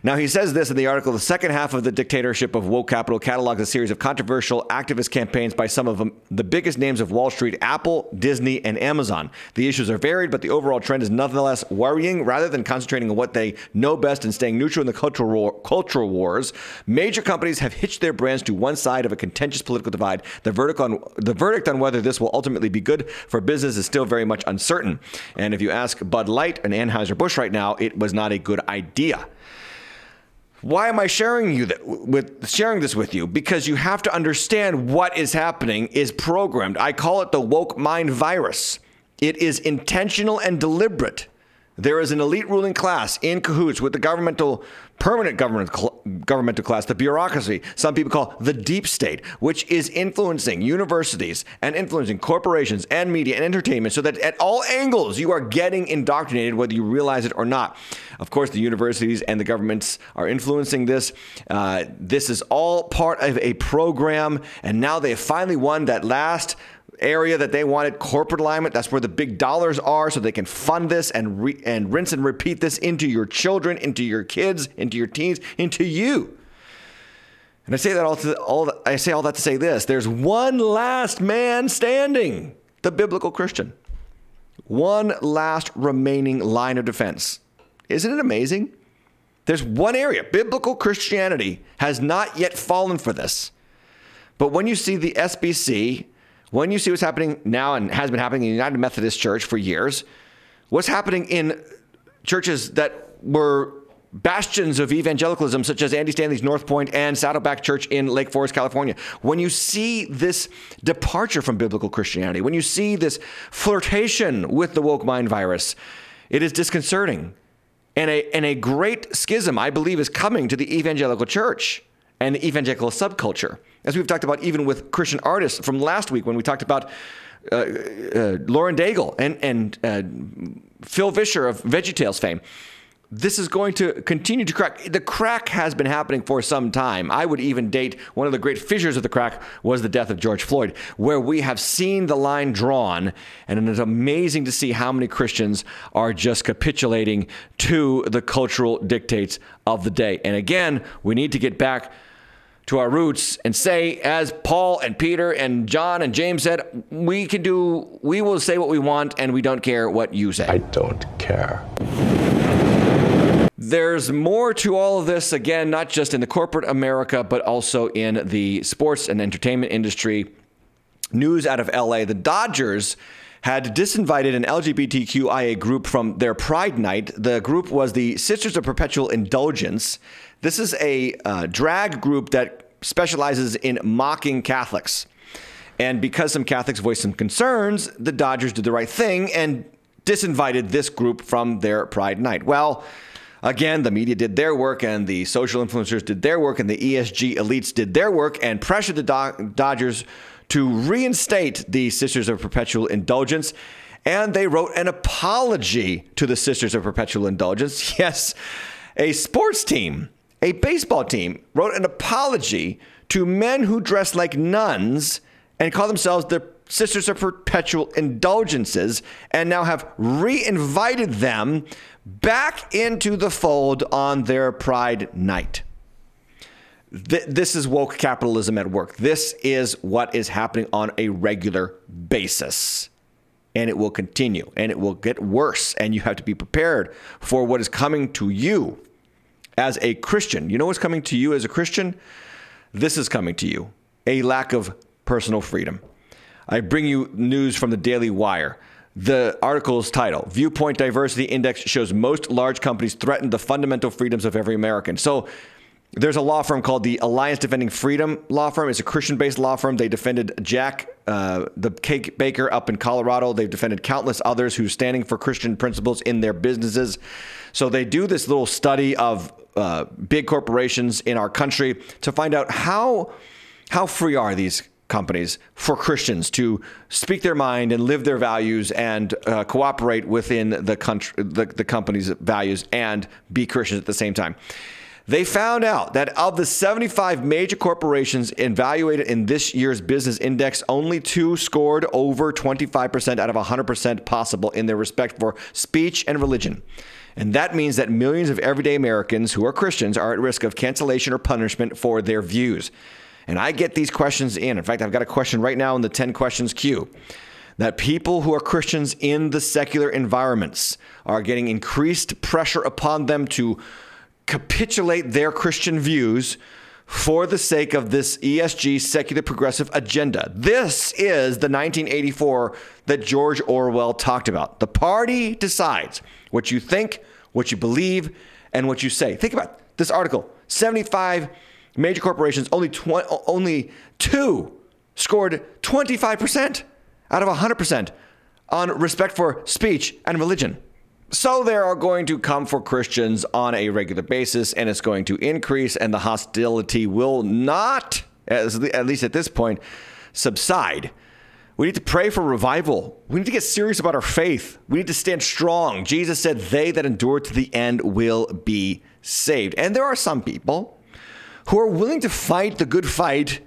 Now, he says this in the article the second half of the dictatorship of woke capital catalogs a series of controversial activist campaigns by some of the biggest names of Wall Street Apple, Disney, and Amazon. The issues are varied, but the overall trend is nonetheless worrying. Rather than concentrating on what they know best and staying neutral in the cultural, war, cultural wars, major companies have hitched their brands to one side of a contentious political divide. The verdict on, the verdict on whether this will ultimately be good for business is still very much uncertain. And if you ask Bud Light and Anheuser-Busch right now, it was not a good idea. Why am I sharing you that, with sharing this with you? Because you have to understand what is happening is programmed. I call it the woke mind virus. It is intentional and deliberate. There is an elite ruling class in cahoots with the governmental, permanent government, governmental class, the bureaucracy, some people call the deep state, which is influencing universities and influencing corporations and media and entertainment so that at all angles you are getting indoctrinated, whether you realize it or not. Of course, the universities and the governments are influencing this. Uh, this is all part of a program, and now they have finally won that last area that they wanted corporate alignment. That's where the big dollars are, so they can fund this and re- and rinse and repeat this into your children, into your kids, into your teens, into you. And I say that all to all. I say all that to say this: there's one last man standing, the biblical Christian. One last remaining line of defense. Isn't it amazing? There's one area. Biblical Christianity has not yet fallen for this. But when you see the SBC when you see what's happening now and has been happening in the United Methodist Church for years, what's happening in churches that were bastions of evangelicalism, such as Andy Stanley's North Point and Saddleback Church in Lake Forest, California. When you see this departure from biblical Christianity, when you see this flirtation with the woke mind virus, it is disconcerting. And a, and a great schism, I believe, is coming to the evangelical church and evangelical subculture. As we've talked about, even with Christian artists from last week when we talked about uh, uh, Lauren Daigle and, and uh, Phil Vischer of VeggieTales fame. This is going to continue to crack. The crack has been happening for some time. I would even date one of the great fissures of the crack was the death of George Floyd, where we have seen the line drawn, and it is amazing to see how many Christians are just capitulating to the cultural dictates of the day. And again, we need to get back to our roots and say, as Paul and Peter and John and James said, we can do, we will say what we want and we don't care what you say. I don't care. There's more to all of this, again, not just in the corporate America, but also in the sports and entertainment industry. News out of LA the Dodgers had disinvited an LGBTQIA group from their Pride Night. The group was the Sisters of Perpetual Indulgence. This is a uh, drag group that specializes in mocking Catholics. And because some Catholics voiced some concerns, the Dodgers did the right thing and disinvited this group from their Pride Night. Well, again, the media did their work and the social influencers did their work and the ESG elites did their work and pressured the Do- Dodgers to reinstate the Sisters of Perpetual Indulgence. And they wrote an apology to the Sisters of Perpetual Indulgence. Yes, a sports team a baseball team wrote an apology to men who dress like nuns and call themselves the Sisters of Perpetual Indulgences and now have re-invited them back into the fold on their Pride Night. Th- this is woke capitalism at work. This is what is happening on a regular basis. And it will continue and it will get worse. And you have to be prepared for what is coming to you as a Christian. You know what's coming to you as a Christian? This is coming to you a lack of personal freedom. I bring you news from the Daily Wire. The article's title Viewpoint Diversity Index shows most large companies threaten the fundamental freedoms of every American. So there's a law firm called the Alliance Defending Freedom Law Firm. It's a Christian based law firm. They defended Jack, uh, the cake baker up in Colorado. They've defended countless others who's standing for Christian principles in their businesses. So they do this little study of uh, big corporations in our country to find out how how free are these companies for Christians to speak their mind and live their values and uh, cooperate within the country the, the company's values and be Christians at the same time. They found out that of the 75 major corporations evaluated in this year's business index, only two scored over 25% out of 100% possible in their respect for speech and religion. And that means that millions of everyday Americans who are Christians are at risk of cancellation or punishment for their views. And I get these questions in. In fact, I've got a question right now in the 10 questions queue that people who are Christians in the secular environments are getting increased pressure upon them to capitulate their Christian views for the sake of this ESG secular progressive agenda. This is the 1984 that George Orwell talked about. The party decides what you think, what you believe, and what you say. Think about this article 75 major corporations, only, tw- only two scored 25% out of 100% on respect for speech and religion. So there are going to come for Christians on a regular basis, and it's going to increase, and the hostility will not, at least at this point, subside. We need to pray for revival. We need to get serious about our faith. We need to stand strong. Jesus said, They that endure to the end will be saved. And there are some people who are willing to fight the good fight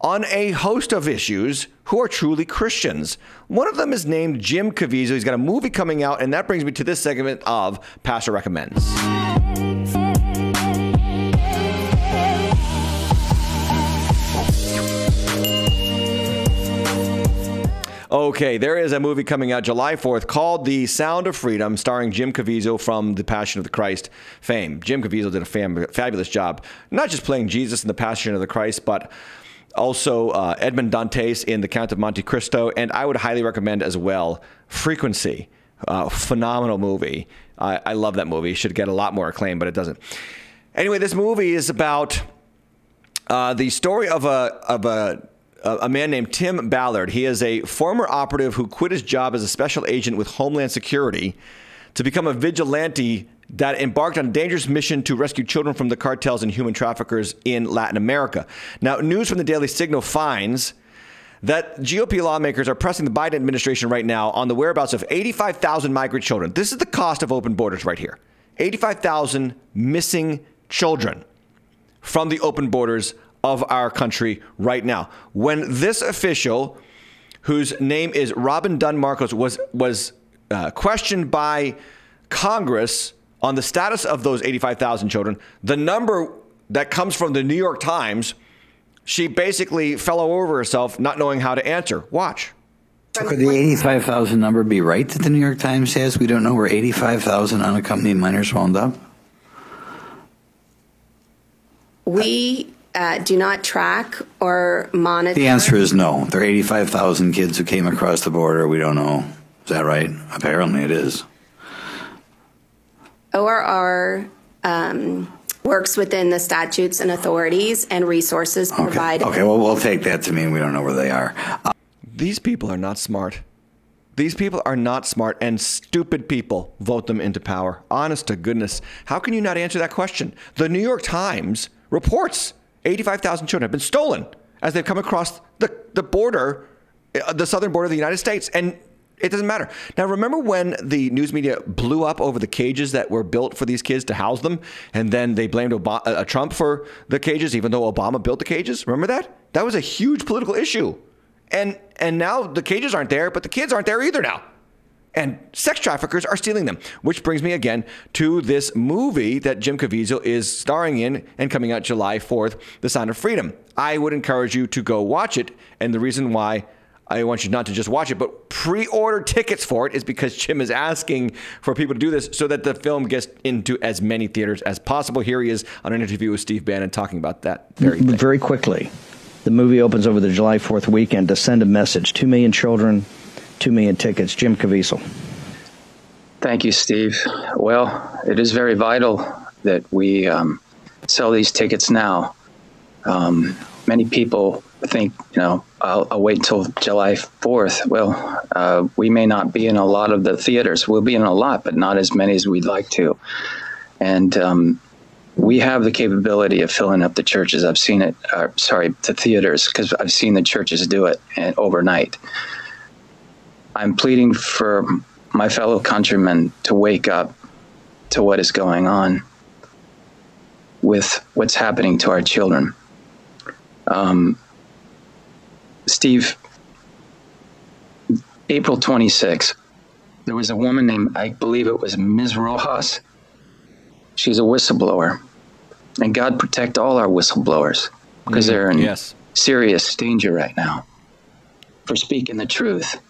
on a host of issues who are truly Christians. One of them is named Jim Caviezel. He's got a movie coming out, and that brings me to this segment of Pastor Recommends. Okay, there is a movie coming out July 4th called The Sound of Freedom, starring Jim Caviezel from The Passion of the Christ fame. Jim Caviezel did a fam- fabulous job, not just playing Jesus in The Passion of the Christ, but also uh, Edmond Dantes in The Count of Monte Cristo, and I would highly recommend as well Frequency. Uh, phenomenal movie. I, I love that movie. It should get a lot more acclaim, but it doesn't. Anyway, this movie is about uh, the story of a of a a man named Tim Ballard. He is a former operative who quit his job as a special agent with Homeland Security to become a vigilante that embarked on a dangerous mission to rescue children from the cartels and human traffickers in Latin America. Now, news from the Daily Signal finds that GOP lawmakers are pressing the Biden administration right now on the whereabouts of 85,000 migrant children. This is the cost of open borders right here 85,000 missing children from the open borders of our country right now. When this official, whose name is Robin Dunn Marcos, was was uh, questioned by Congress on the status of those 85,000 children, the number that comes from the New York Times, she basically fell over herself, not knowing how to answer. Watch. So could the 85,000 number be right that the New York Times says? We don't know where 85,000 unaccompanied minors wound up? We uh, do not track or monitor. The answer is no. There are 85,000 kids who came across the border. We don't know. Is that right? Apparently it is. ORR um, works within the statutes and authorities and resources Okay. provided. Okay, well, we'll take that to mean we don't know where they are. Uh, These people are not smart. These people are not smart, and stupid people vote them into power. Honest to goodness. How can you not answer that question? The New York Times reports 85,000 children have been stolen as they've come across the, the border, uh, the southern border of the United States. And it doesn't matter. Now, remember when the news media blew up over the cages that were built for these kids to house them, and then they blamed Obama, uh, Trump for the cages, even though Obama built the cages? Remember that? That was a huge political issue. And and now the cages aren't there, but the kids aren't there either now. And sex traffickers are stealing them, which brings me again to this movie that Jim Caviezel is starring in and coming out July 4th, The Sound of Freedom. I would encourage you to go watch it. And the reason why I want you not to just watch it, but pre order tickets for it is because Jim is asking for people to do this so that the film gets into as many theaters as possible. Here he is on an interview with Steve Bannon talking about that very. Very quickly, the movie opens over the July 4th weekend to send a message. Two million children, two million tickets. Jim Caviezel. Thank you, Steve. Well, it is very vital that we um, sell these tickets now. Um, many people think, you know, I'll, I'll wait until July 4th. Well, uh, we may not be in a lot of the theaters. We'll be in a lot, but not as many as we'd like to. And um, we have the capability of filling up the churches. I've seen it, uh, sorry, the theaters, because I've seen the churches do it and overnight. I'm pleading for my fellow countrymen to wake up to what is going on with what's happening to our children. Um, Steve, April 26th, there was a woman named, I believe it was Ms. Rojas. She's a whistleblower. And God protect all our whistleblowers because Mhm, they're in yes. serious danger right now for speaking the truth.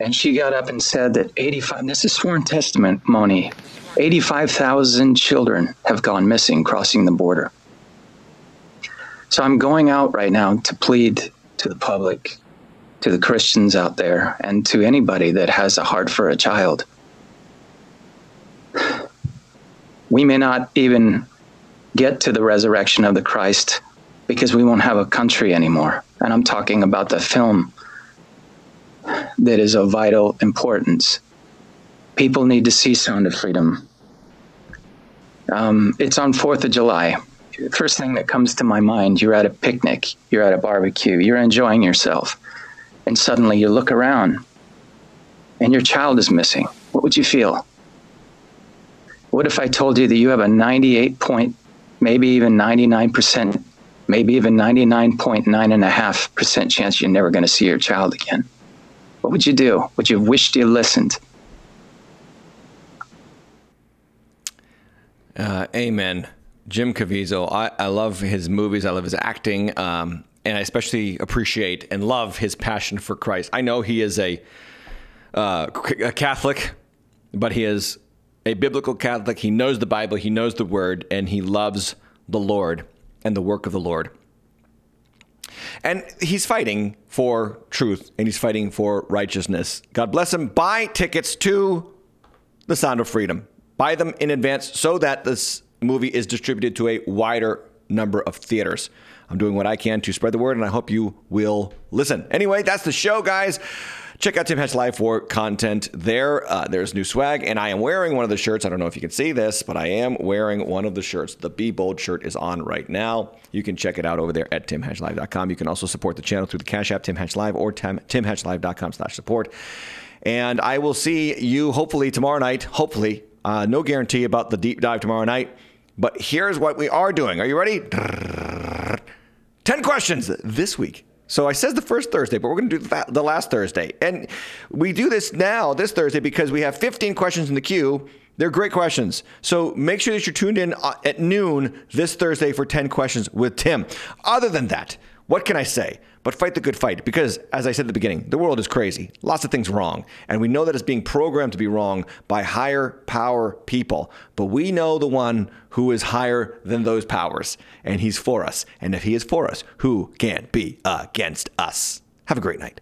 And she got up and said that 85, this is sworn testimony, 85,000 children have gone missing crossing the border. So I'm going out right now to plead to the public, to the Christians out there, and to anybody that has a heart for a child. We may not even get to the resurrection of the Christ because we won't have a country anymore. And I'm talking about the film that is of vital importance. People need to see Sound of Freedom. Um, it's on 4th of July. First thing that comes to my mind you're at a picnic, you're at a barbecue, you're enjoying yourself, and suddenly you look around and your child is missing. What would you feel? What if I told you that you have a 98 point, maybe even 99%, maybe even 99.9.5% chance you're never going to see your child again? What would you do? Would you have wished you listened? Uh, amen. Jim Caviezel. I, I love his movies. I love his acting. Um, and I especially appreciate and love his passion for Christ. I know he is a, uh, a Catholic, but he is a biblical Catholic. He knows the Bible, he knows the Word, and he loves the Lord and the work of the Lord. And he's fighting for truth and he's fighting for righteousness. God bless him. Buy tickets to The Sound of Freedom. Buy them in advance so that this movie is distributed to a wider number of theaters. I'm doing what I can to spread the word, and I hope you will listen. Anyway, that's the show, guys. Check out Tim Hatch Live for content there. Uh, there's new swag, and I am wearing one of the shirts. I don't know if you can see this, but I am wearing one of the shirts. The Be Bold shirt is on right now. You can check it out over there at timhatchlive.com. You can also support the channel through the Cash App, Tim Hatch Live, or tim, timhatchlive.com slash support. And I will see you hopefully tomorrow night. Hopefully. Uh, no guarantee about the deep dive tomorrow night. But here's what we are doing. Are you ready? 10 questions this week. So I says the first Thursday, but we're going to do the last Thursday. And we do this now, this Thursday, because we have 15 questions in the queue. They're great questions. So make sure that you're tuned in uh, at noon this Thursday for 10 questions with Tim. Other than that, what can I say? But fight the good fight because, as I said at the beginning, the world is crazy. Lots of things wrong. And we know that it's being programmed to be wrong by higher power people. But we know the one who is higher than those powers, and he's for us. And if he is for us, who can be against us? Have a great night.